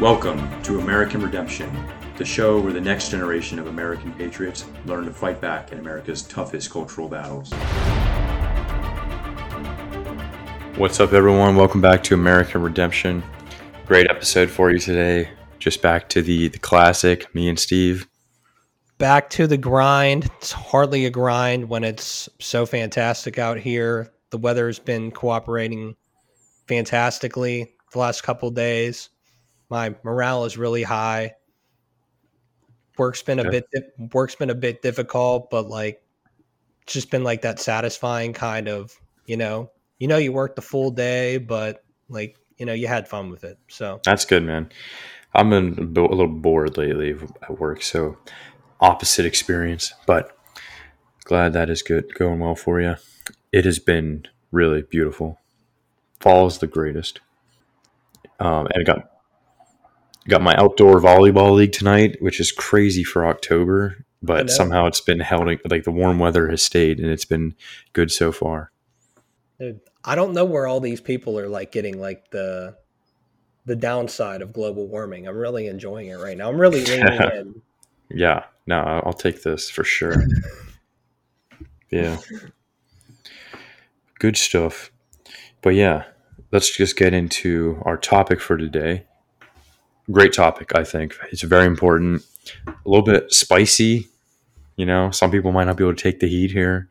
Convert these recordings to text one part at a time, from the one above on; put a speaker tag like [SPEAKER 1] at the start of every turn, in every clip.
[SPEAKER 1] Welcome to American Redemption, the show where the next generation of American patriots learn to fight back in America's toughest cultural battles. What's up, everyone? Welcome back to American Redemption. Great episode for you today. Just back to the the classic, me and Steve.
[SPEAKER 2] Back to the grind. It's hardly a grind when it's so fantastic out here. The weather's been cooperating fantastically the last couple days. My morale is really high. Work's been a
[SPEAKER 1] Okay.
[SPEAKER 2] bit work's been a bit difficult, but like it's just been like that satisfying kind of, you know, you know you worked the full day, but like, you know, you had fun with it. So
[SPEAKER 1] That's good, man. I've been a little bored lately at work, so opposite experience, but glad that is good, going well for you. It has been really beautiful. Fall is the greatest. Um, and I got got my outdoor volleyball league tonight, which is crazy for October, but somehow it's been held like the warm weather has stayed, and it's been good so far.
[SPEAKER 2] Dude, I don't know where all these people are like getting like the the downside of global warming. I'm really enjoying it right now. I'm really leaning in.
[SPEAKER 1] Yeah, no, I'll take this for sure. yeah. Good stuff. But yeah, let's just get into our topic for today. Great topic, I think. It's very important. A little bit spicy, you know. Some people might not be able to take the heat here.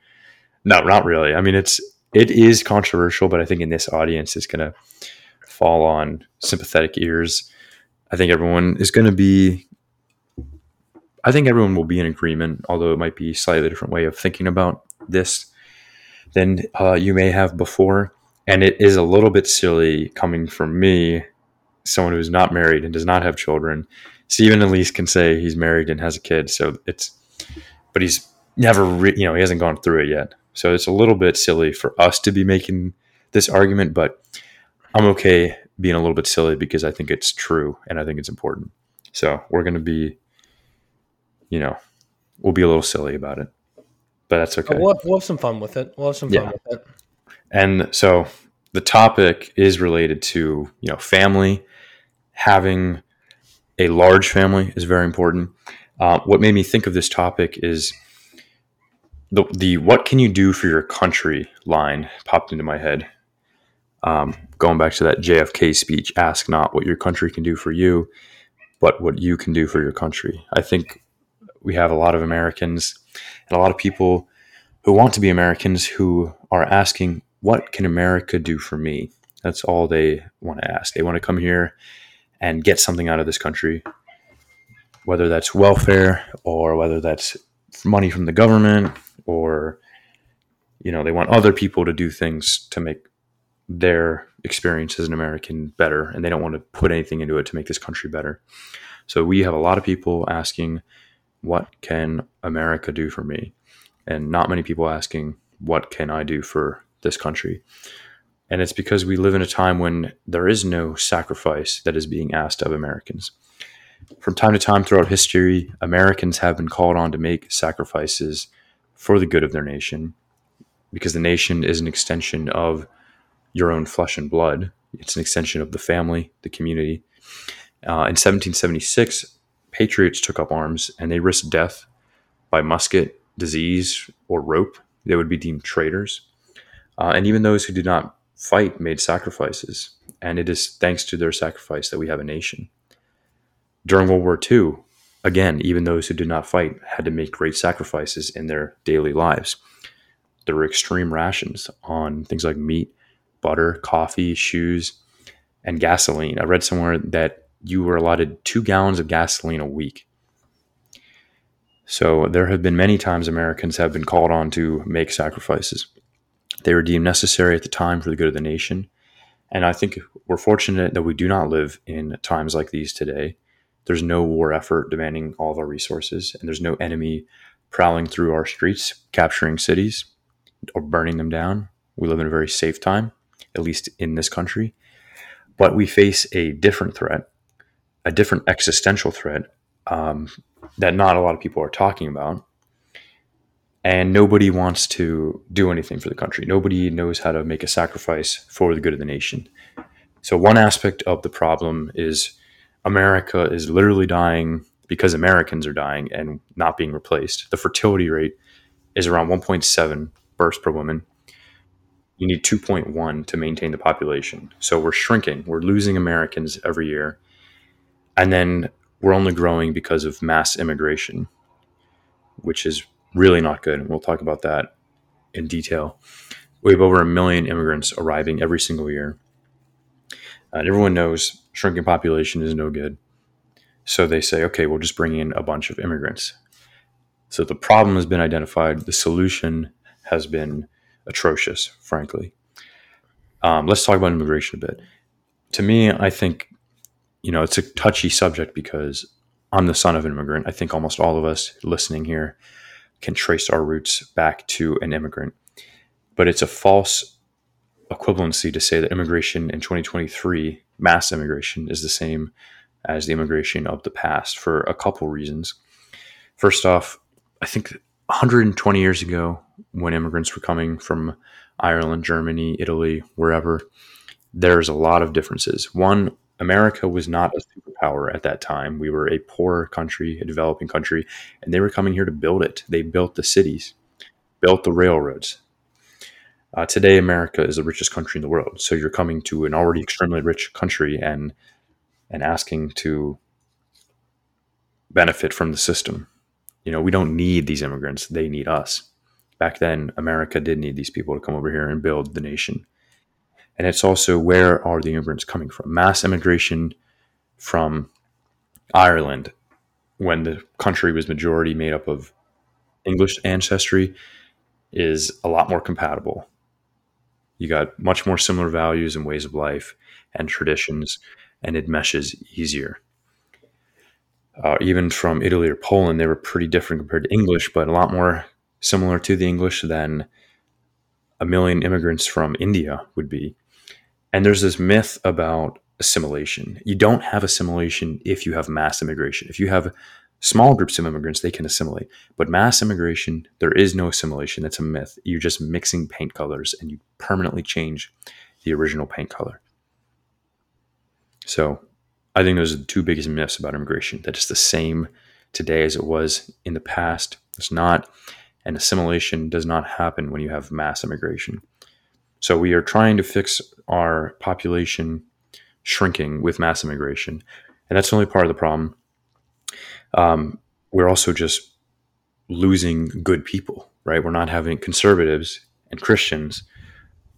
[SPEAKER 1] No, not really. I mean, it's it is controversial, but I think in this audience it's going to fall on sympathetic ears. I think everyone is going to be I think everyone will be in agreement, although it might be slightly different way of thinking about this than uh, you may have before. And it is a little bit silly coming from me, someone who's not married and does not have children. Steven at least can say he's married and has a kid, so it's, but he's never, re- you know, he hasn't gone through it yet. So it's a little bit silly for us to be making this argument, but I'm okay being a little bit silly because I think it's true and I think it's important. So we're going to be you know, we'll be a little silly about it, but that's okay.
[SPEAKER 2] we'll, have, we'll have some fun with it. We'll have some fun
[SPEAKER 1] Yeah.
[SPEAKER 2] with it.
[SPEAKER 1] And so the topic is related to, you know, family. Having a large family is very important. Uh, what made me think of this topic is the, the what can you do for your country line popped into my head. Um, going back to that JFK speech, ask not what your country can do for you, but what you can do for your country. I think we have a lot of Americans and a lot of people who want to be Americans who are asking, what can America do for me? That's all they want to ask. They want to come here and get something out of this country, whether that's welfare or whether that's money from the government or, you know, they want other people to do things to make their experience as an American better. And they don't want to put anything into it to make this country better. So we have a lot of people asking, what can America do for me? And not many people asking, what can I do for this country? And it's because we live in a time when there is no sacrifice that is being asked of Americans. From time to time throughout history, Americans have been called on to make sacrifices for the good of their nation because the nation is an extension of your own flesh and blood. It's an extension of the family, the community. Uh, in 1776, patriots took up arms and they risked death by musket, disease, or rope. They would be deemed traitors. Uh, and even those who did not fight made sacrifices. And it is thanks to their sacrifice that we have a nation. During World War II, again, even those who did not fight had to make great sacrifices in their daily lives. There were extreme rations on things like meat, butter, coffee, shoes, and gasoline. I read somewhere that you were allotted two gallons of gasoline a week. So there have been many times Americans have been called on to make sacrifices. They were deemed necessary at the time for the good of the nation. And I think we're fortunate that we do not live in times like these today. There's no war effort demanding all of our resources, and there's no enemy prowling through our streets, capturing cities or burning them down. We live in a very safe time, at least in this country. But we face a different threat, a different existential threat um, that not a lot of people are talking about. And nobody wants to do anything for the country. Nobody knows how to make a sacrifice for the good of the nation. So, one aspect of the problem is America is literally dying because Americans are dying and not being replaced. The fertility rate is around 1.7 births per woman. You need 2.1 to maintain the population. So we're shrinking. We're losing Americans every year. And then we're only growing because of mass immigration, which is really not good. And we'll talk about that in detail. We have over a million immigrants arriving every single year. And everyone knows shrinking population is no good. So they say, okay, we'll just bring in a bunch of immigrants. So the problem has been identified. The solution has been atrocious, frankly. Um, let's talk about immigration a bit. To me, I think, you know, it's a touchy subject because I'm the son of an immigrant. I think almost all of us listening here can trace our roots back to an immigrant. But it's a false equivalency to say that immigration in 2023, mass immigration, is the same as the immigration of the past for a couple reasons. First off, I think 120 years ago, when immigrants were coming from Ireland, Germany, Italy, wherever, there's a lot of differences. One, America was not a superpower at that time. We were a poor country, a developing country, and they were coming here to build it. They built the cities, built the railroads. Uh, today, America is the richest country in the world. So you're coming to an already extremely rich country and and asking to benefit from the system. You know, we don't need these immigrants; they need us. Back then, America did need these people to come over here and build the nation and it's also where are the immigrants coming from? Mass immigration from Ireland, when the country was majority made up of English ancestry, is a lot more compatible. You got much more similar values and ways of life and traditions, and it meshes easier. Uh, even from Italy or Poland, they were pretty different compared to English, but a lot more similar to the English than a million immigrants from India would be. And there's this myth about assimilation. You don't have assimilation if you have mass immigration. If you have small groups of immigrants, they can assimilate. But mass immigration, there is no assimilation. That's a myth. You're just mixing paint colors and you permanently change the original paint color. So I think those are the two biggest myths about immigration that it's the same today as it was in the past. It's not. And assimilation does not happen when you have mass immigration. So we are trying to fix our population shrinking with mass immigration, and that's only part of the problem. Um, we're also just losing good people, right? We're not having conservatives and Christians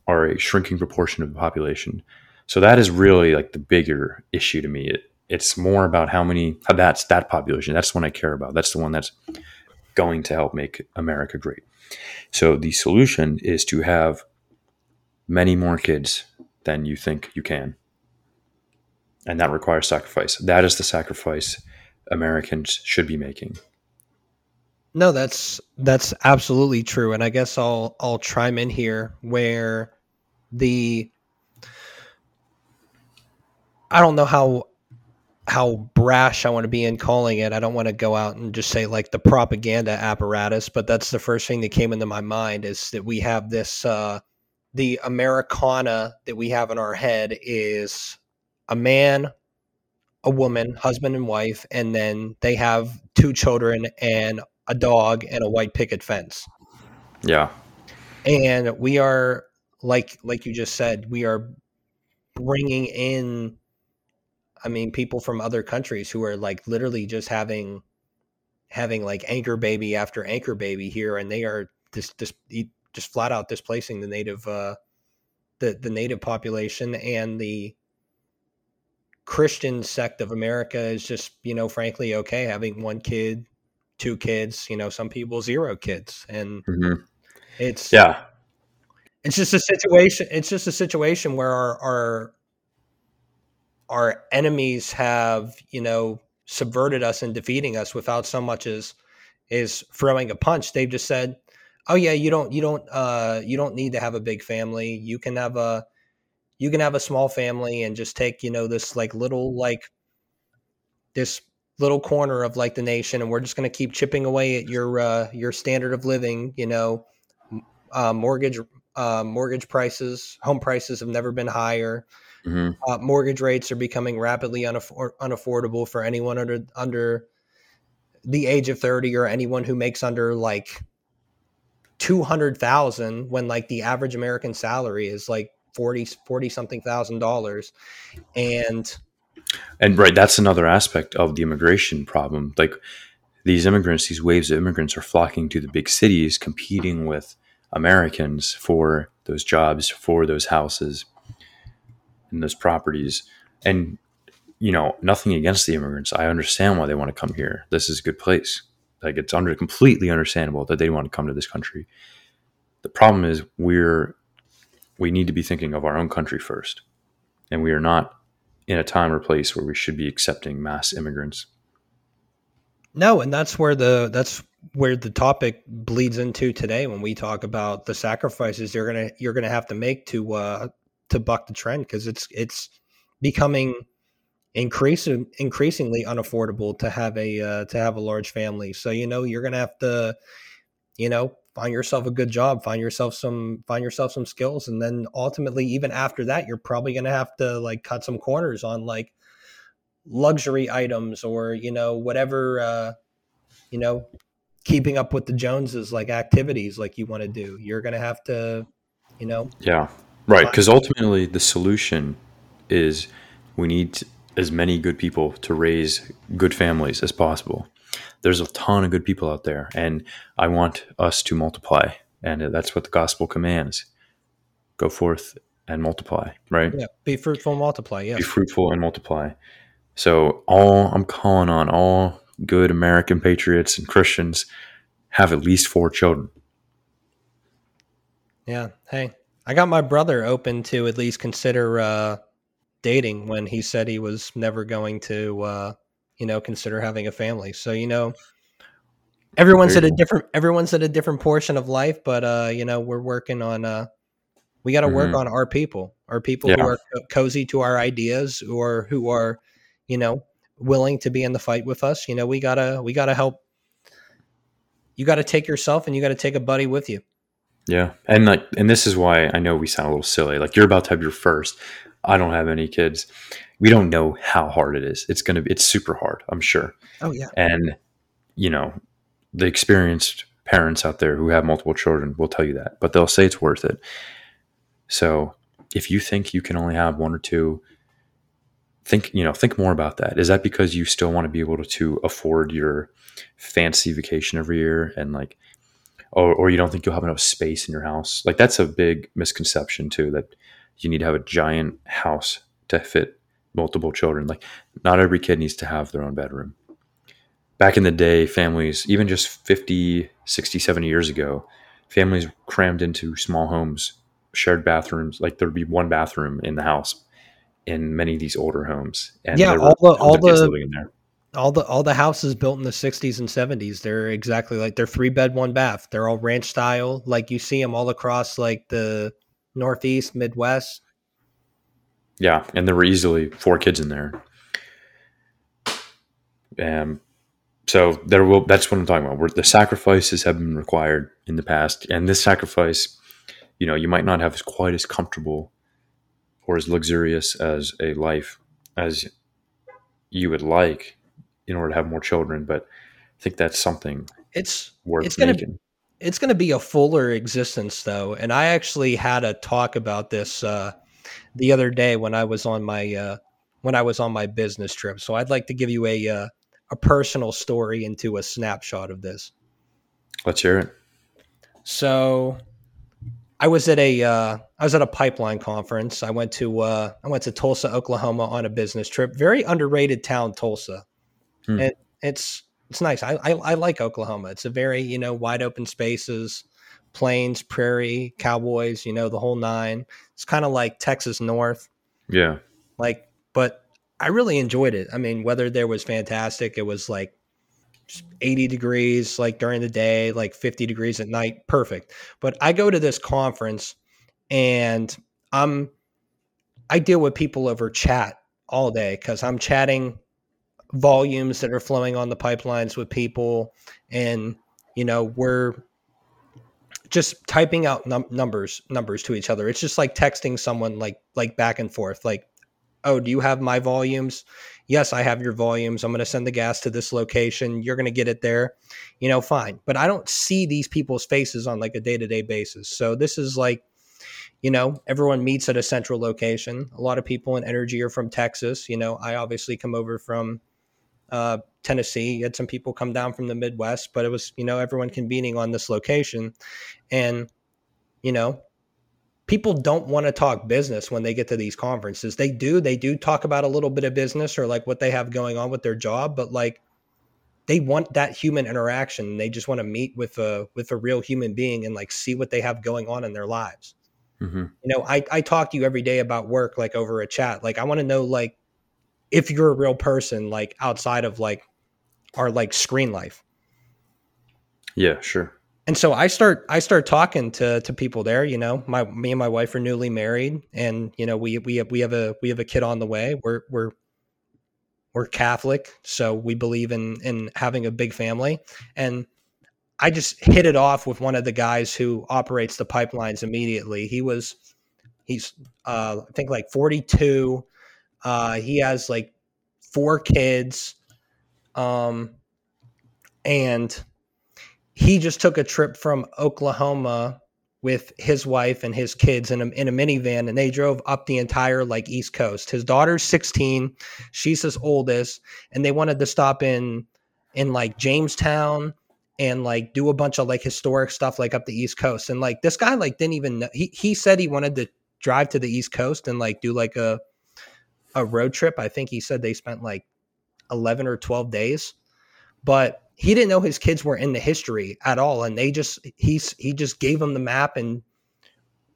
[SPEAKER 1] are a shrinking proportion of the population. So that is really like the bigger issue to me. It, it's more about how many how that's that population. That's the one I care about. That's the one that's going to help make America great. So the solution is to have many more kids than you think you can. And that requires sacrifice. That is the sacrifice Americans should be making.
[SPEAKER 2] No, that's that's absolutely true. And I guess I'll I'll chime in here where the I don't know how how brash I want to be in calling it. I don't want to go out and just say like the propaganda apparatus, but that's the first thing that came into my mind is that we have this uh, the Americana that we have in our head is a man, a woman, husband and wife, and then they have two children and a dog and a white picket fence.
[SPEAKER 1] Yeah.
[SPEAKER 2] And we are like like you just said, we are bringing in I mean people from other countries who are like literally just having having like anchor baby after anchor baby here and they are just just just flat out displacing the native uh, the the native population and the Christian sect of America is just you know frankly okay having one kid, two kids, you know some people zero kids, and mm-hmm. it's
[SPEAKER 1] yeah,
[SPEAKER 2] it's just a situation. It's just a situation where our our our enemies have you know subverted us and defeating us without so much as is throwing a punch. They've just said, oh yeah, you don't you don't uh you don't need to have a big family. You can have a you can have a small family and just take, you know, this like little like this little corner of like the nation and we're just going to keep chipping away at your uh your standard of living, you know, uh mortgage uh mortgage prices, home prices have never been higher.
[SPEAKER 1] hmm
[SPEAKER 2] Uh, mortgage rates are becoming rapidly unaffor- unaffordable for anyone under under the age of 30 or anyone who makes under like 200,000 when like the average American salary is like 40 40 something thousand dollars and
[SPEAKER 1] And right, that's another aspect of the immigration problem. Like these immigrants, these waves of immigrants are flocking to the big cities, competing with Americans for those jobs, for those houses, and those properties. And you know, nothing against the immigrants. I understand why they want to come here. This is a good place. Like it's under completely understandable that they want to come to this country. The problem is we're we need to be thinking of our own country first, and we are not in a time or place where we should be accepting mass immigrants.
[SPEAKER 2] no and that's where the that's where the topic bleeds into today when we talk about the sacrifices you're to you're to have to make to uh to buck the trend because it's it's becoming increasing increasingly unaffordable to have a uh, to have a large family. So you know you're gonna have to, you know, find yourself a good job, find yourself some find yourself some skills, and then ultimately, even after that, you're probably gonna have to like cut some corners on like luxury items or you know whatever uh, you know keeping up with the Joneses like activities like you want to do. You're gonna have to, you know,
[SPEAKER 1] Yeah, right. Because ultimately, the solution is we need as many good people to raise good families as possible. There's a ton of good people out there, and I want us to multiply, and that's what the gospel commands: go forth and multiply. Right?
[SPEAKER 2] yeah, be fruitful, and multiply.
[SPEAKER 1] Yeah,
[SPEAKER 2] be
[SPEAKER 1] fruitful and multiply. So, all I'm calling on all good American patriots and Christians have at least four children.
[SPEAKER 2] Yeah. Hey, I got my brother open to at least consider uh, dating when he said he was never going to, uh, you know, consider having a family. So you know, everyone's
[SPEAKER 1] Very
[SPEAKER 2] at a different everyone's at a different portion of life, but uh, you know, we're working on. Uh, we got to work
[SPEAKER 1] Mhm.
[SPEAKER 2] on our people, our people who are co- cozy to our ideas, or who are, you know, willing to be in the fight with us. You know, we gotta we gotta help. You got to take yourself, and you got to take a buddy with you.
[SPEAKER 1] Yeah, and like, and this is why I know we sound a little silly. Like you're about to have your first. I don't have any kids. We don't know how hard it is. It's gonna be. It's super hard. I'm sure.
[SPEAKER 2] Oh yeah.
[SPEAKER 1] And you know, the experienced parents out there who have multiple children will tell you that, but they'll say it's worth it. So if you think you can only have one or two, think you know think more about that. Is that because you still want to be able to afford your fancy vacation every year and like or, or you don't think you'll have enough space in your house. Like that's a big misconception too. That you need to have a giant house to fit multiple children. Like not every kid needs to have their own bedroom. Back in the day, families, even just 50, 60, 70 years ago, families crammed into small homes, shared bathrooms. Like there'd be one bathroom in the house in many of these older homes. And
[SPEAKER 2] Yeah, all the- all the-
[SPEAKER 1] living in there.
[SPEAKER 2] all the all the houses built in the 60s and 70s they're exactly like they're three bed one bath they're all ranch style like you see them all across like the northeast midwest
[SPEAKER 1] Yeah, and there were easily four kids in there. Um, so there will. That's what I'm talking about. Where the sacrifices have been required in the past, and this sacrifice, you know, you might not have as quite as comfortable or as luxurious as a life as you would like in order to have more children, but I think that's something
[SPEAKER 2] it's
[SPEAKER 1] worth
[SPEAKER 2] It's gonna-
[SPEAKER 1] making.
[SPEAKER 2] It's going to be a fuller existence though and i actually had a talk about this uh the other day when i was on my uh when i was on my business trip so i'd like to give you a uh, a personal story into a snapshot of this
[SPEAKER 1] Let's hear it.
[SPEAKER 2] So I was at a uh, I was at a pipeline conference. I went to uh, I went to Tulsa, Oklahoma on a business trip. Very underrated town, Tulsa.
[SPEAKER 1] Hmm.
[SPEAKER 2] And it's it's nice. I, I I like Oklahoma. It's a very you know wide open spaces, plains, prairie, cowboys. You know the whole nine. It's kind of like Texas North.
[SPEAKER 1] Yeah,
[SPEAKER 2] Like, but I really enjoyed it. I mean, weather there was fantastic. It was like 80 degrees like during the day, like 50 degrees at night. Perfect. But I go to this conference and I'm I deal with people over chat all day cuz I'm chatting volumes that are flowing on the pipelines with people and you know, we're just typing out num- numbers numbers to each other. It's just like texting someone like like back and forth like oh, do you have my volumes? Yes, I have your volumes. I'm going to send the gas to this location. You're going to get it there. You know, fine. But I don't see these people's faces on like a day to day basis. So this is like, you know, everyone meets at a central location. A lot of people in energy are from Texas. You know, I obviously come over from uh, Tennessee. You had some people come down from the Midwest, but it was, you know, everyone convening on this location. And, you know, people don't want to talk business when they get to these conferences. They do, they do talk about a little bit of business or like what they have going on with their job, but like they want that human interaction. They just want to meet with a with a real human being and like see what they have going on in their lives. Mm-hmm. You know, I I talk to you every day about work like over a chat. Like I want to know like if you're a real person like outside of like our like screen life.
[SPEAKER 1] Yeah, sure
[SPEAKER 2] and so I start I start talking to to people there. You know, my me and my wife are newly married, and you know we we have, we have a we have a kid on the way. We're we're we're Catholic, so we believe in in having a big family. And I just hit it off with one of the guys who operates the pipelines immediately. He was he's uh, I think like 42. Uh, he has like four kids, um, and he just took a trip from Oklahoma with his wife and his kids in a, in a minivan and they drove up the entire like east coast. His daughter's 16 she's his oldest and they wanted to stop in in like jamestown and like do a bunch of like historic stuff like up the east coast. And like this guy like didn't even know he, he said he wanted to drive to the east coast and like do like a a road trip. I think he said they spent like 11 or 12 days but he didn't know his kids were in the history at all and they just he's he just gave them the map and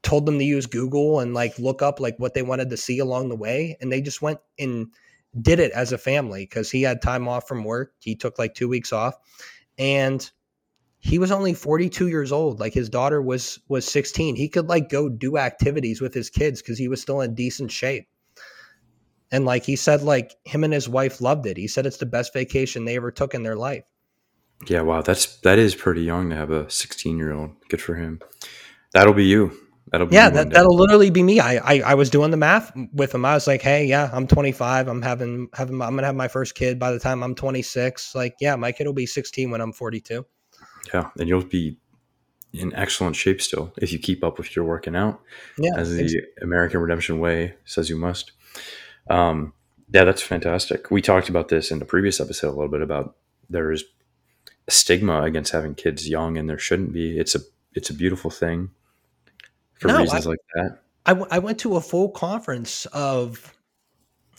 [SPEAKER 2] told them to use google and like look up like what they wanted to see along the way and they just went and did it as a family because he had time off from work. He took like two weeks off and he was only 42 years old. Like his daughter was was 16 he could like go do activities with his kids because he was still in decent shape and like he said like him and his wife loved it he said it's the best vacation they ever took in their life
[SPEAKER 1] yeah, wow, that's that is pretty young to have a 16 year old. Good for him. That'll be you. That'll
[SPEAKER 2] be yeah, that, that'll literally be me. I, I I was doing the math with him. I was like, hey, yeah, I'm 25. I'm having having I'm gonna have my first kid by the time I'm 26. Like, yeah, my kid will be 16 when I'm 42.
[SPEAKER 1] Yeah, and you'll be in excellent shape still if you keep up with your working out. Yeah, as the exactly. American Redemption Way says you must. Um, yeah, that's fantastic. We talked about this in the previous episode a little bit about there is stigma against having kids young, and there shouldn't be. It's a it's a beautiful thing for no, reasons I, like that.
[SPEAKER 2] I, w- I went to a full conference of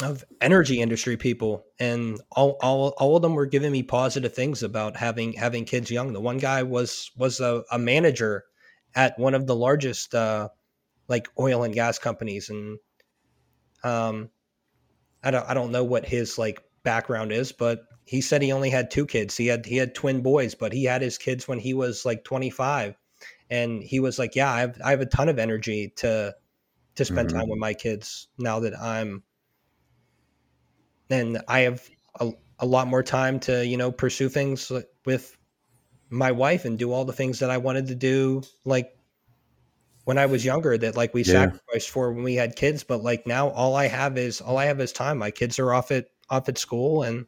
[SPEAKER 2] of energy industry people and all, all all of them were giving me positive things about having having kids young the one guy was was a, a manager at one of the largest uh like oil and gas companies and um i don't i don't know what his like background is but he said he only had two kids. He had he had twin boys, but he had his kids when he was like 25. And he was like, "Yeah, I have I have a ton of energy to to spend mm-hmm. time with my kids now that I'm and I have a, a lot more time to, you know, pursue things with my wife and do all the things that I wanted to do like when I was younger that like we yeah. sacrificed for when we had kids, but like now all I have is all I have is time. My kids are off at off at school and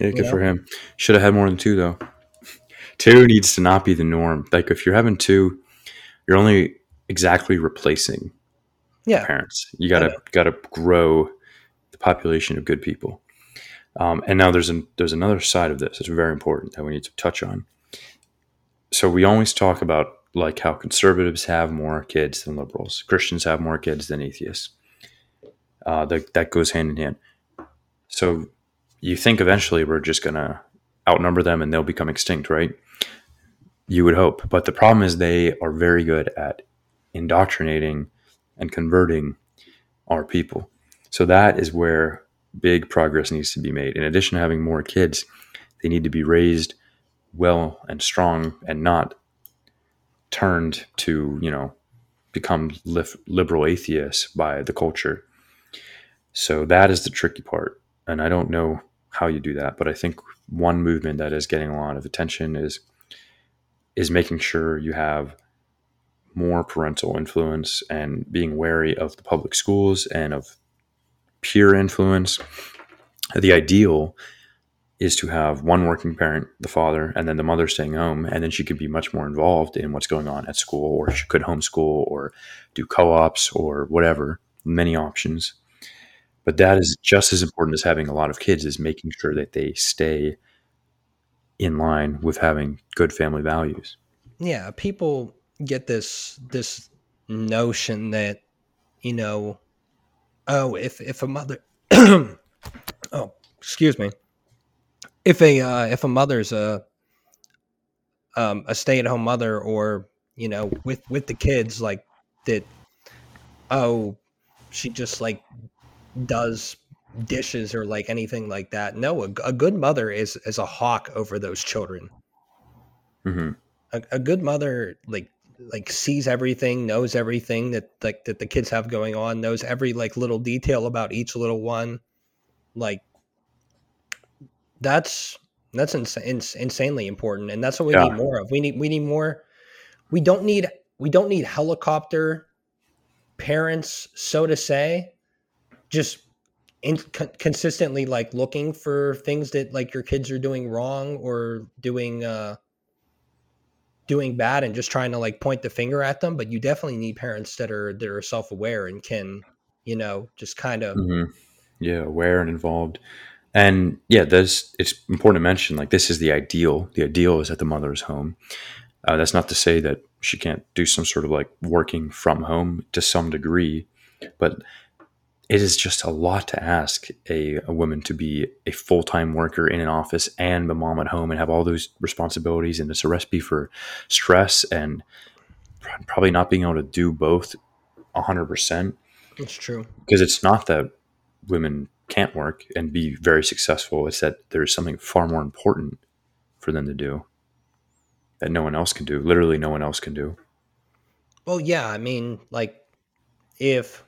[SPEAKER 1] yeah, good for him. Should have had more than two though. Two needs to not be the norm. Like if you're having two, you're only exactly replacing yeah. parents. You gotta gotta grow the population of good people. Um, and now there's an there's another side of this that's very important that we need to touch on. So we always talk about like how conservatives have more kids than liberals, Christians have more kids than atheists. Uh, that that goes hand in hand. So you think eventually we're just to outnumber them and they'll become extinct, right? You would hope. But the problem is they are very good at indoctrinating and converting our people. So that is where big progress needs to be made. In addition to having more kids, they need to be raised well and strong and not turned to, you know, become liberal atheists by the culture. So that is the tricky part. And I don't know how you do that. But I think one movement that is getting a lot of attention is is making sure you have more parental influence and being wary of the public schools and of peer influence. The ideal is to have one working parent, the father, and then the mother staying home, and then she could be much more involved in what's going on at school, or she could homeschool, or do co-ops, or whatever. Many options, but that is just as important as having a lot of kids. Is making sure that they stay in line with having good family values.
[SPEAKER 2] Yeah, people get this this notion that you know, oh, if if a mother, oh, excuse me if a uh, if a mother's a um, a stay at home mother or you know with with the kids like that oh she just like does dishes or like anything like that no a, a good mother is is a hawk over those children mm-hmm. a, a good mother like like sees everything knows everything that like that the kids have going on knows every like little detail about each little one like that's that's ins- ins- insanely important, and that's what we yeah. need more of. We need we need more. We don't need we don't need helicopter parents, so to say, just in, co- consistently like looking for things that like your kids are doing wrong or doing uh doing bad and just trying to like point the finger at them but you definitely need parents that are that are self-aware and can you know just kind of
[SPEAKER 1] mm-hmm. yeah aware and involved and yeah, there's it's important to mention like this is the ideal. The ideal is at the mother's home. Uh, that's not to say that she can't do some sort of like working from home to some degree, but it is just a lot to ask a, a woman to be a full time worker in an office and the mom at home and have all those responsibilities. And it's a recipe for stress and probably not being able to do both 100%.
[SPEAKER 2] It's true.
[SPEAKER 1] Because it's not that women can't work and be very successful. It's that there's something far more important for them to do that no one else can do. Literally, no one else can do.
[SPEAKER 2] Well, yeah. I mean, like, if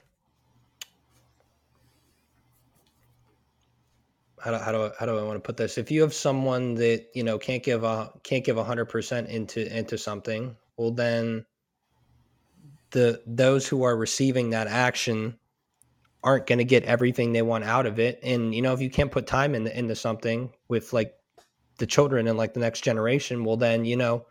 [SPEAKER 2] how do, how do how do I want to put this? If you have someone that you know can't give a can't give hundred percent into into something, well then the those who are receiving that action aren't going to get everything they want out of it. And you know, if you can't put time in, into something with like the children and like the next generation, well, then you know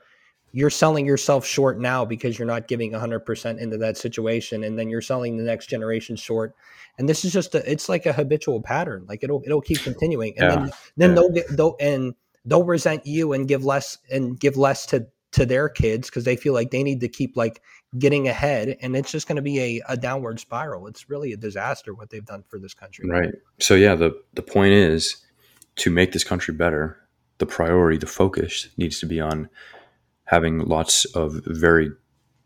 [SPEAKER 2] you're selling yourself short now because you're not giving 100% into that situation and then you're selling the next generation short and this is just a, it's like a habitual pattern like it'll it'll keep continuing and yeah. then then yeah. they'll get they'll and they'll resent you and give less and give less to to their kids because they feel like they need to keep like getting ahead and it's just going to be a, a downward spiral. It's really a disaster what they've done for this country.
[SPEAKER 1] Right. So yeah the the point is to make this country better the priority the focus needs to be on having lots of very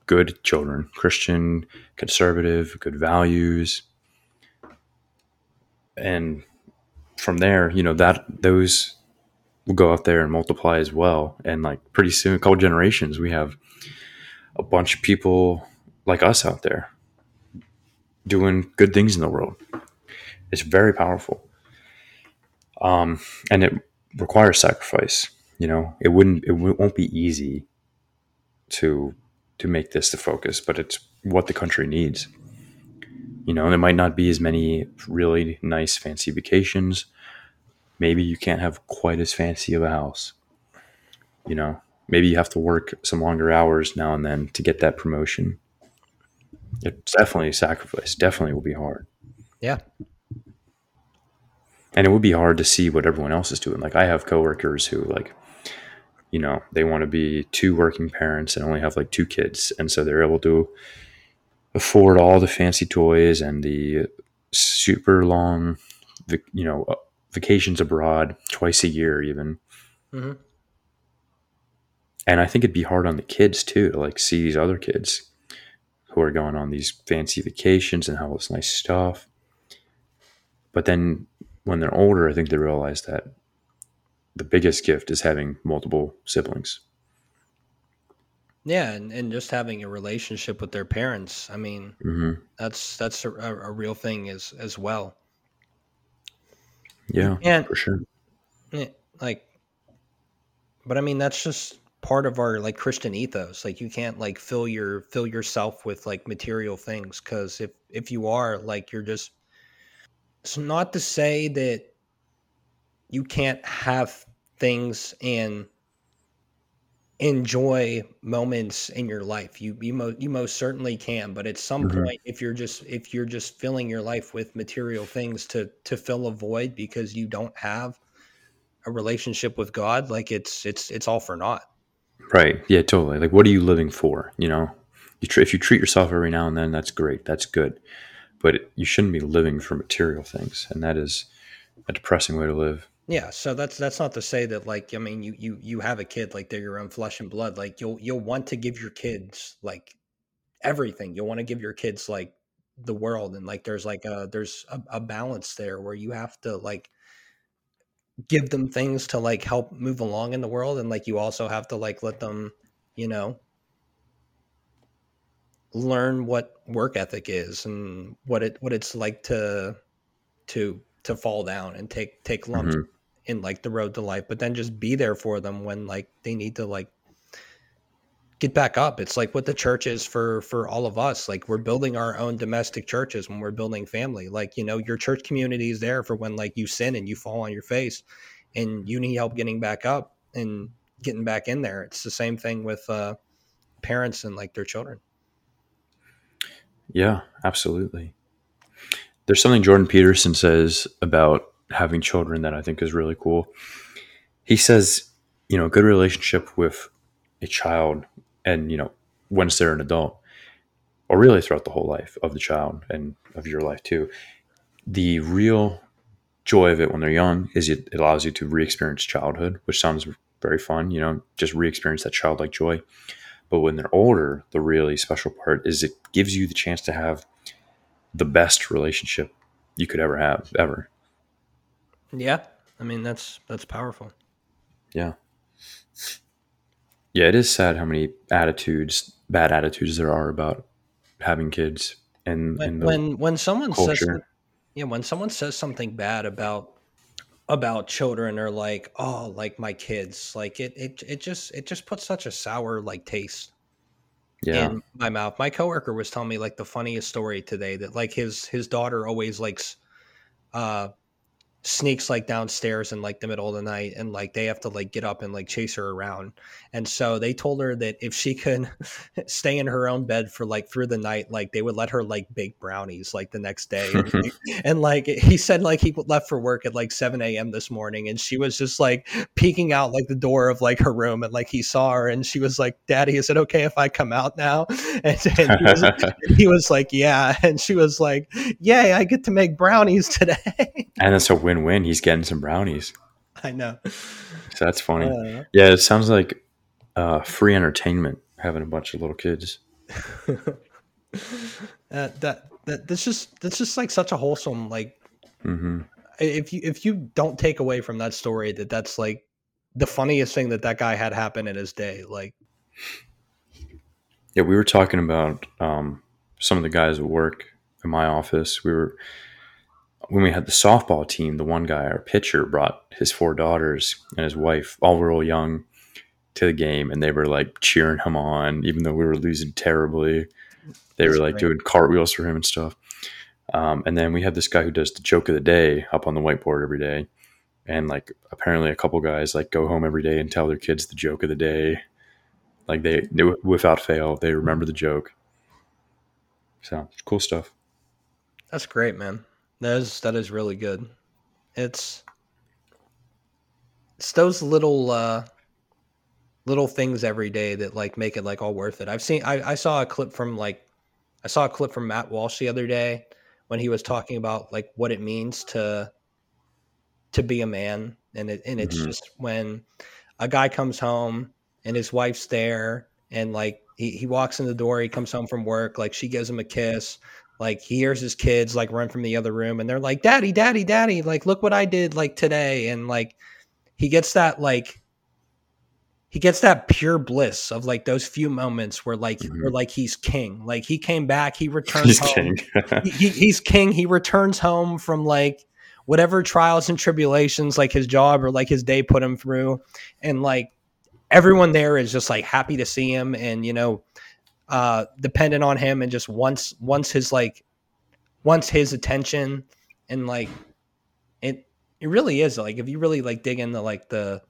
[SPEAKER 1] good children christian conservative good values. And from there you know that those will go out there and multiply as well. And like pretty soon a couple generations we have a bunch of people like us out there doing good things in the world. It's very powerful. Um, and it requires sacrifice. You know, it wouldn't, it won't be easy to, to make this the focus, but it's what the country needs. You know, there might not be as many really nice, fancy vacations. Maybe you can't have quite as fancy of a house. You know, maybe you have to work some longer hours now and then to get that promotion. It's definitely a sacrifice. Definitely will be hard.
[SPEAKER 2] Yeah.
[SPEAKER 1] And it would be hard to see what everyone else is doing. Like I have coworkers who like, you know, they want to be two working parents and only have like two kids. And so they're able to afford all the fancy toys and the super long, you know, vacations abroad twice a year, even. Mm-hmm and I think it'd be hard on the kids too to like see these other kids who are going on these fancy vacations and have all this nice stuff. But then when they're older, I think they realize that the biggest gift is having multiple siblings.
[SPEAKER 2] Yeah, and, and just having a relationship with their parents. I mean, mm-hmm. that's that's a, a, real thing as as well.
[SPEAKER 1] Yeah, and for sure.
[SPEAKER 2] Like, but I mean, that's just part of our like Christian ethos. Like you can't like fill your fill yourself with like material things because if if you are like you're just it's not to say that you can't have things and enjoy moments in your life. You you, mo- you most certainly can, but at some
[SPEAKER 1] Mhm.
[SPEAKER 2] point if you're just if you're just filling your life with material things to to fill a void because you don't have a relationship with God, like it's it's it's all for naught.
[SPEAKER 1] Right. Yeah, totally. Like, what are you living for? You know, you tr- if you treat yourself every now and then, that's great. That's good. But you shouldn't be living for material things. And that is a depressing way to live.
[SPEAKER 2] Yeah, so that's that's not to say that like I mean you you you have a kid like they're your own flesh and blood. Like you'll you'll want to give your kids like everything. You'll want to give your kids like the world and like there's like a there's a, a balance there where you have to like give them things to like help move along in the world and like you also have to like let them, you know, learn what work ethic is and what it what it's like to to to fall down and take take lumps
[SPEAKER 1] Mhm.
[SPEAKER 2] in like the road to life, but then just be there for them when like they need to like get back up. It's like what the church is for for all of us. Like we're building our own domestic churches when we're building family. Like, you know, your church community is there for when like you sin and you fall on your face and you need help getting back up and getting back in there. It's the same thing with uh parents and like their children.
[SPEAKER 1] Yeah, absolutely. There's something Jordan Peterson says about having children that I think is really cool. He says, you know, a good relationship with a child and, you know, once they're an adult, or really throughout the whole life of the child and of your life too, the real joy of it when they're young is it, allows you to re-experience childhood, which sounds very fun, you know, just re-experience that childlike joy. But when they're older, the really special part is it gives you the chance to have the best relationship you could ever have, ever.
[SPEAKER 2] Yeah. I mean that's that's powerful.
[SPEAKER 1] Yeah. Yeah, it is sad how many attitudes, bad attitudes there are about having kids and
[SPEAKER 2] When when, when someone says yeah, when someone says something bad about about children or like, oh, like my kids, like it it it just it just puts such a sour like taste
[SPEAKER 1] Yeah.
[SPEAKER 2] in my mouth. My coworker was telling me like the funniest story today that like his his daughter always likes uh sneaks like downstairs in like the middle of the night and like they have to like get up and like chase her around. And so they told her that if she could stay in her own bed for like through the night, like they would let her like bake brownies like the next day. And, like- he said like he left for work at like 7 a.m. this morning and she was just like peeking out like the door of like her room and like he saw her and she was like, Daddy, is it okay if I come out now? And, and he, was, he was like, Yeah. And she was like, Yay, I get to make brownies today.
[SPEAKER 1] and it's a win-win. He's getting some brownies.
[SPEAKER 2] I know.
[SPEAKER 1] So that's funny.
[SPEAKER 2] Uh,
[SPEAKER 1] Yeah, it sounds like uh, free entertainment having a bunch of little kids.
[SPEAKER 2] uh, that that that's just that's just like such a wholesome like
[SPEAKER 1] hmm
[SPEAKER 2] if you if you don't take away from that story that that's like the funniest thing that that guy had happen in his day like
[SPEAKER 1] Yeah, we were talking about um, some of the guys at work in my office. We were when we had the softball team. The one guy, our pitcher, brought his four daughters and his wife, all real young, to the game, and they were like cheering him on, even though we were losing terribly. They
[SPEAKER 2] That's
[SPEAKER 1] were like
[SPEAKER 2] great.
[SPEAKER 1] doing cartwheels for him and stuff. Um, and then we have this guy who does the joke of the day up on the whiteboard every day. And like apparently a couple guys like go home every day and tell their kids the joke of the day. Like they, they without fail, they remember the joke. So cool stuff.
[SPEAKER 2] that's great man that is that is really good. It's it's those little uh little things every day that like make it like all worth it. I've seen i, I saw a clip from like i saw a clip from matt walsh the other day when he was talking about like what it means to to be a man. And it and it's
[SPEAKER 1] Mhm.
[SPEAKER 2] just when a guy comes home and his wife's there and like he, he walks in the door he comes home from work like she gives him a kiss like he hears his kids like run from the other room and they're like daddy daddy daddy like look what i did like today and like he gets that like he gets that pure bliss of like those few moments where like
[SPEAKER 1] Mhm.
[SPEAKER 2] where like he's king like he came back he returns
[SPEAKER 1] He's
[SPEAKER 2] home
[SPEAKER 1] king.
[SPEAKER 2] he, he- he's king. He returns home from like whatever trials and tribulations like his job or like his day put him through, and like everyone there is just like happy to see him and you know uh dependent on him and just once once his like once his attention and like it it really is like if you really like dig into like the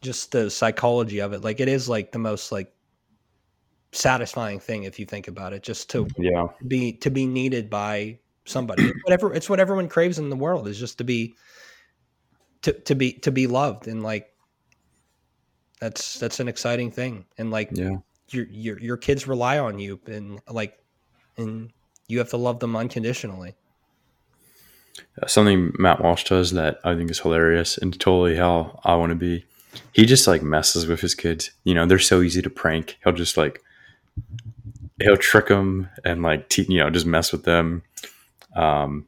[SPEAKER 2] just the psychology of it like it is like the most like satisfying thing if you think about it just to
[SPEAKER 1] yeah.
[SPEAKER 2] be to be needed by somebody. Whatever it's what everyone craves in the world is just to be to to be to be loved and like that's that's an exciting thing and like
[SPEAKER 1] yeah
[SPEAKER 2] your your your kids rely on you and like and you have to love them unconditionally
[SPEAKER 1] Uh, something Matt Walsh does that I think is hilarious and totally how I want to be. He just like messes with his kids. You know, they're so easy to prank. He'll just like he'll trick them and like te- you know just mess with them, um,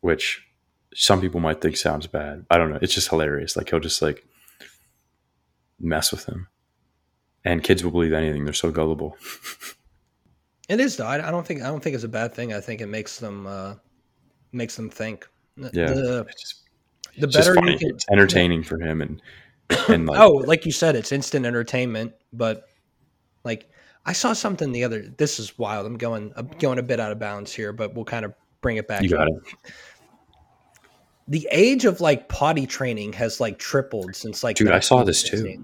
[SPEAKER 1] which some people might think sounds bad. I don't know. It's just hilarious. Like he'll just like mess with them, and kids will believe anything. They're so gullible.
[SPEAKER 2] it is though I, I don't think i don't think it's a bad thing i think it makes them uh makes them think
[SPEAKER 1] Yeah,
[SPEAKER 2] the,
[SPEAKER 1] it's just,
[SPEAKER 2] the
[SPEAKER 1] it's
[SPEAKER 2] better you can
[SPEAKER 1] It's entertaining for him and and like
[SPEAKER 2] oh like you said it's instant entertainment but like i saw something the other this is wild i'm going i'm going a bit out of bounds here but we'll kind of bring it back
[SPEAKER 1] you got
[SPEAKER 2] in.
[SPEAKER 1] it.
[SPEAKER 2] The age of like potty training has like tripled since like
[SPEAKER 1] Dude, I saw this
[SPEAKER 2] too.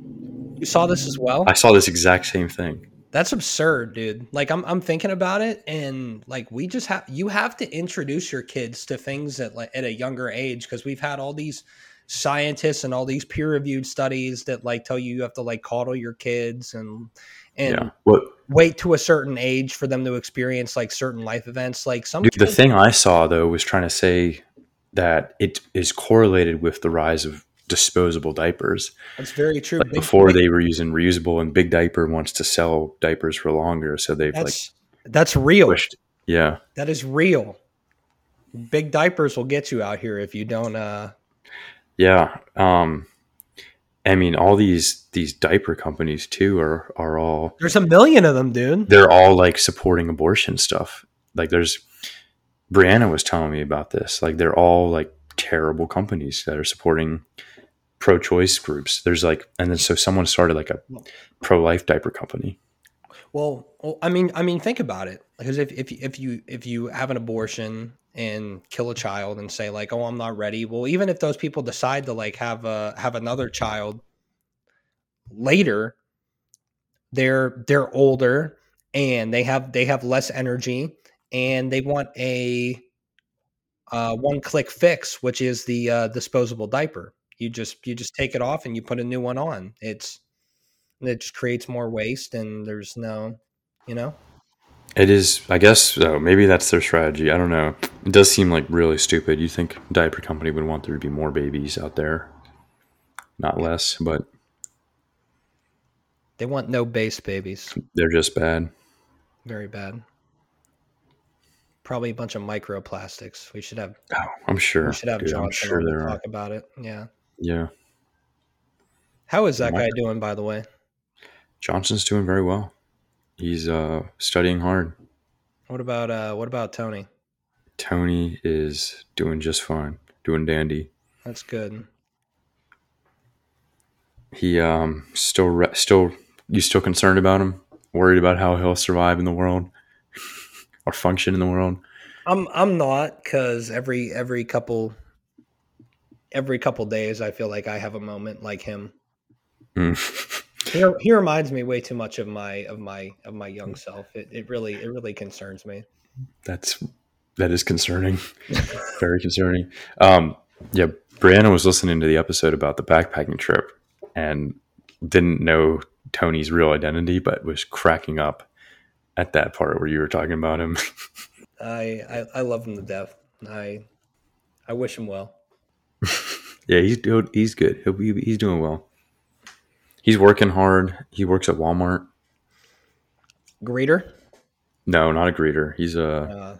[SPEAKER 2] you saw this as well?
[SPEAKER 1] I saw this exact same thing.
[SPEAKER 2] that's absurd dude. Like i'm, I'm thinking about it and like we just have you have to introduce your kids to things at like at a younger age because we've had all these scientists and all these peer-reviewed studies that like tell you you have to like coddle your kids and and
[SPEAKER 1] yeah.
[SPEAKER 2] Wait to a certain age for them to experience like certain life events. Like some
[SPEAKER 1] Dude, the thing I saw though was trying to say that it is correlated with the rise of disposable diapers.
[SPEAKER 2] that's very true
[SPEAKER 1] Like before
[SPEAKER 2] big-
[SPEAKER 1] they were using reusable, and Big Diaper wants to sell diapers for longer, so they've like
[SPEAKER 2] that's that's real
[SPEAKER 1] pushed. Yeah,
[SPEAKER 2] that is real big diapers will get you out here if you don't uh
[SPEAKER 1] yeah. Um, I mean, all these these diaper companies too are are all
[SPEAKER 2] there's a million of them dude
[SPEAKER 1] they're all like supporting abortion stuff. Like there's Brianna was telling me about this. Like they're all like terrible companies that are supporting pro-choice groups. There's like, and then so someone started like a pro-life diaper company.
[SPEAKER 2] Well, well, I mean, I mean, think about it. Because if if if you if you have an abortion and kill a child and say like, "Oh, I'm not ready," well, even if those people decide to like have a have another child later, they're they're older and they have they have less energy and they want a uh, one click fix, which is the uh, disposable diaper. You just you just take it off and you put a new one on. It's it just creates more waste and there's no, you know.
[SPEAKER 1] It is, I guess, so maybe that's their strategy. I don't know. It does seem like really stupid. You think diaper company would want there to be more babies out there, not less, but
[SPEAKER 2] They want no base babies.
[SPEAKER 1] they're just bad.
[SPEAKER 2] Very bad. Probably a bunch of microplastics. We should have
[SPEAKER 1] Oh, I'm sure.
[SPEAKER 2] we should have
[SPEAKER 1] dude,
[SPEAKER 2] Johnson
[SPEAKER 1] sure there are.
[SPEAKER 2] talk about it. Yeah.
[SPEAKER 1] Yeah,
[SPEAKER 2] How is that guy doing by the way?
[SPEAKER 1] Johnson's doing very well. He's uh, studying hard.
[SPEAKER 2] What about uh what about Tony?
[SPEAKER 1] Tony is doing just fine, doing dandy.
[SPEAKER 2] That's good.
[SPEAKER 1] He um still re- still you still concerned about him? Worried about how he'll survive in the world or function in the world?
[SPEAKER 2] I'm I'm not cuz every every couple every couple days I feel like I have a moment like him.
[SPEAKER 1] Mm.
[SPEAKER 2] He, he reminds me way too much of my of my of my young self. It, it really it really concerns me.
[SPEAKER 1] That's that is concerning. Very concerning. Um, yeah, Brianna was listening to the episode about the backpacking trip and didn't know Tony's real identity, but was cracking up at that part where you were talking about him.
[SPEAKER 2] I, I I love him to death. I I wish him well.
[SPEAKER 1] yeah, he's he's good. He'll be he's doing well. He's working hard. He works at Walmart.
[SPEAKER 2] Greeter,
[SPEAKER 1] No, not a greeter. He's a
[SPEAKER 2] uh,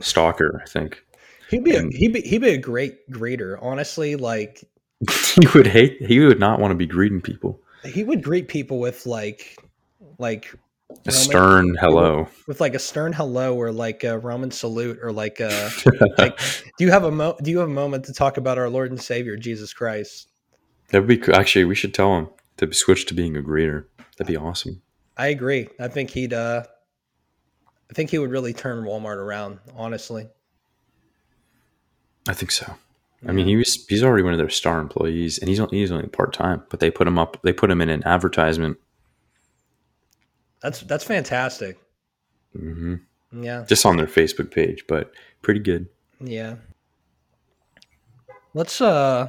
[SPEAKER 1] stalker, I think.
[SPEAKER 2] he'd be a, he'd be he'd be a great greeter. Honestly, like
[SPEAKER 1] he would hate. He would not want to be greeting people.
[SPEAKER 2] he would greet people with like like
[SPEAKER 1] A
[SPEAKER 2] Roman-
[SPEAKER 1] stern hello.
[SPEAKER 2] with like a stern hello or like a Roman salute or like a like. do you have a mo- Do you have a moment to talk about our Lord and Savior Jesus Christ?
[SPEAKER 1] That would be cool. actually. We should tell him to switch to being a greeter. That'd be awesome.
[SPEAKER 2] I agree. I think he'd. uh I think he would really turn Walmart around. Honestly,
[SPEAKER 1] I think so. I mean, he was he's already one of their star employees, and he's only, he's only part time. But they put him up. They put him in an advertisement.
[SPEAKER 2] That's that's fantastic.
[SPEAKER 1] hmm
[SPEAKER 2] Yeah,
[SPEAKER 1] Just on their Facebook page, but pretty good.
[SPEAKER 2] yeah. Let's uh,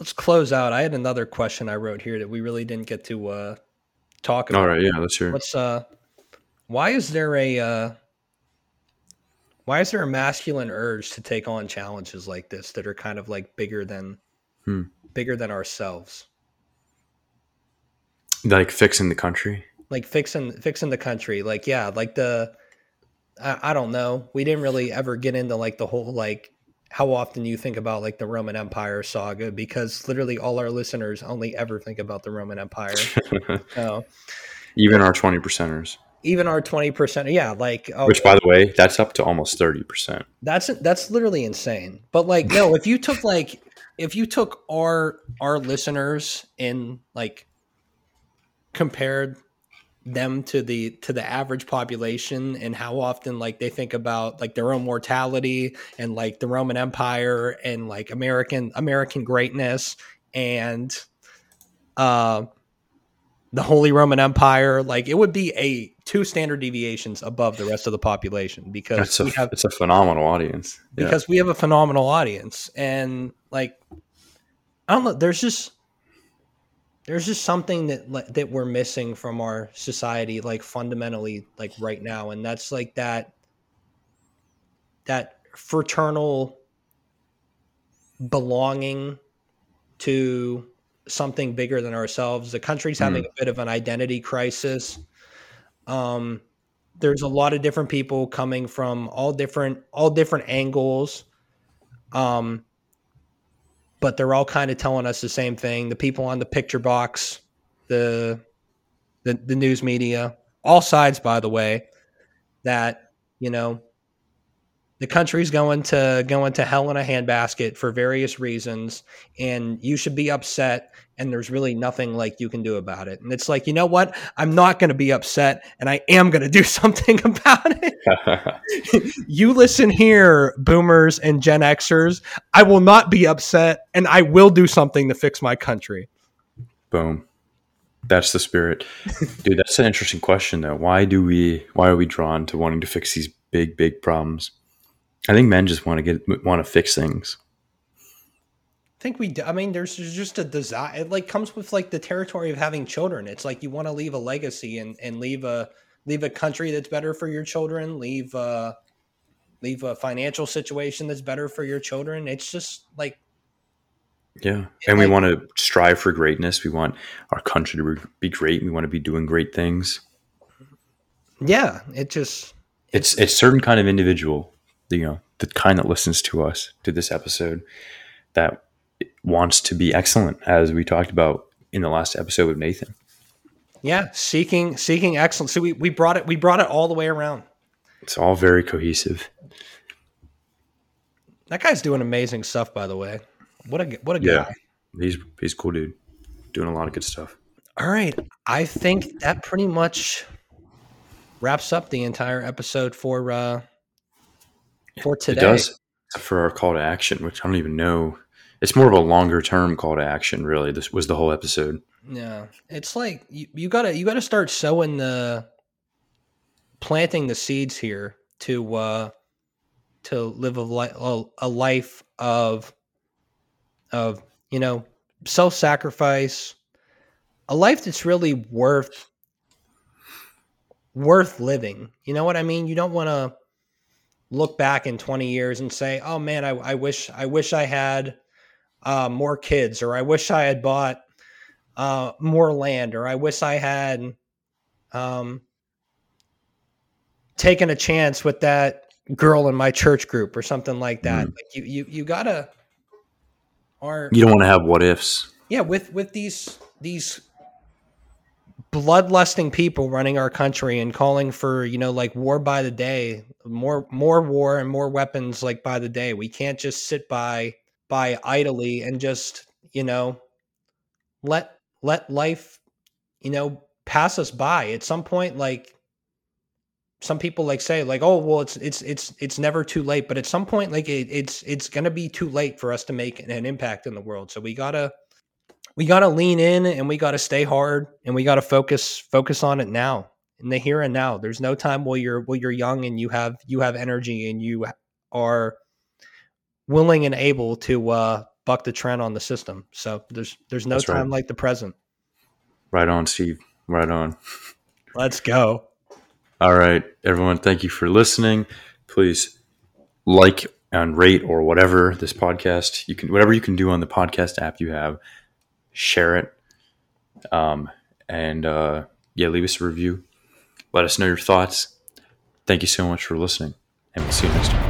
[SPEAKER 2] let's close out. I had another question I wrote here that we really didn't get to uh talk about.
[SPEAKER 1] All right, yeah, let's hear. it.
[SPEAKER 2] What's uh, why is there a uh, why is there a masculine urge to take on challenges like this that are kind of like bigger than
[SPEAKER 1] Hmm.
[SPEAKER 2] bigger than ourselves?
[SPEAKER 1] Like fixing the country.
[SPEAKER 2] Like fixing fixing the country like yeah like the I, I don't know. We didn't really ever get into like the whole like how often you think about like the roman empire saga because literally all our listeners only ever think about the roman empire. So
[SPEAKER 1] Even our twenty percenters,
[SPEAKER 2] even our 20% yeah like oh,
[SPEAKER 1] which by the way, that's up to almost thirty percent.
[SPEAKER 2] that's that's literally insane. But like no if you took like if you took our our listeners and like compared them to the to the average population and how often like they think about like their own mortality and like the roman empire and like american american greatness and uh the holy roman empire like it would be a two standard deviations above the rest of the population because
[SPEAKER 1] it's a
[SPEAKER 2] we have
[SPEAKER 1] it's a phenomenal audience. Yeah.
[SPEAKER 2] because we have a phenomenal audience and like i don't know there's just there's just something that that we're missing from our society like fundamentally like right now and that's like that that fraternal belonging to something bigger than ourselves. The country's having a bit of an identity crisis. Um there's a lot of different people coming from all different all different angles. Um but they're all kind of telling us the same thing. The people on the picture box the the, the news media all sides by the way that you know the country's going to going to hell in a handbasket for various reasons and you should be upset and there's really nothing like you can do about it and it's like you know what i'm not going to be upset and i am going to do something about it you listen here boomers and gen xers i will not be upset and i will do something to fix my country
[SPEAKER 1] Boom. That's the spirit. Dude, that's an interesting question though. Why do we why are we drawn to wanting to fix these big, big problems? I think men just want to get want to fix things.
[SPEAKER 2] I think we. do- I mean, there's there's just a desire. It like comes with like the territory of having children. It's like you want to leave a legacy and and leave a leave a country that's better for your children. Leave uh leave a financial situation that's better for your children. It's just like
[SPEAKER 1] Yeah. And we want to strive for greatness. We want our country to be great. We want to be doing great things.
[SPEAKER 2] yeah, it just
[SPEAKER 1] It's it's certain kind of individual, you know, the kind that listens to us to this episode that wants to be excellent as we talked about in the last episode with Nathan.
[SPEAKER 2] yeah seeking seeking excellence. So we we brought it we brought it all the way around.
[SPEAKER 1] It's all very cohesive.
[SPEAKER 2] That guy's doing amazing stuff, by the way. What a what a
[SPEAKER 1] Yeah.
[SPEAKER 2] guy.
[SPEAKER 1] He's he's cool dude. Doing a lot of good stuff.
[SPEAKER 2] All right. I think that pretty much wraps up the entire episode for uh for today.
[SPEAKER 1] It does. For our call to action, which I don't even know. It's more of a longer term call to action, really. This was the whole episode.
[SPEAKER 2] Yeah. It's like you, you gotta you gotta start sowing the planting the seeds here to uh to live a, li- a, a life of of you know self-sacrifice a life that's really worth worth living you know what i mean you don't want to look back in 20 years and say oh man i, I wish i wish i had uh, more kids or i wish i had bought uh, more land or i wish i had um, taken a chance with that girl in my church group or something like that like you you you gotta or
[SPEAKER 1] You don't want to have what ifs.
[SPEAKER 2] yeah with with these these bloodlusting people running our country and calling for you know like war by the day more more war and more weapons like by the day. We can't just sit by by idly and just you know let let life you know pass us by. At some point like some people like say like oh well it's it's it's it's never too late. But at some point like it, it's it's gonna be too late for us to make an impact in the world. So we gotta we gotta lean in and we gotta stay hard and we gotta focus focus on it now in the here and now there's no time while you're while you're young and you have you have energy and you are willing and able to uh buck the trend on the system so there's there's no That's time right. like the present
[SPEAKER 1] right on steve right on
[SPEAKER 2] let's go
[SPEAKER 1] all right, everyone. Thank you for listening. Please like and rate or whatever this podcast you can whatever you can do on the podcast app you have. Share it, um, and uh, yeah, leave us a review. Let us know your thoughts. Thank you so much for listening, and we'll see you next time.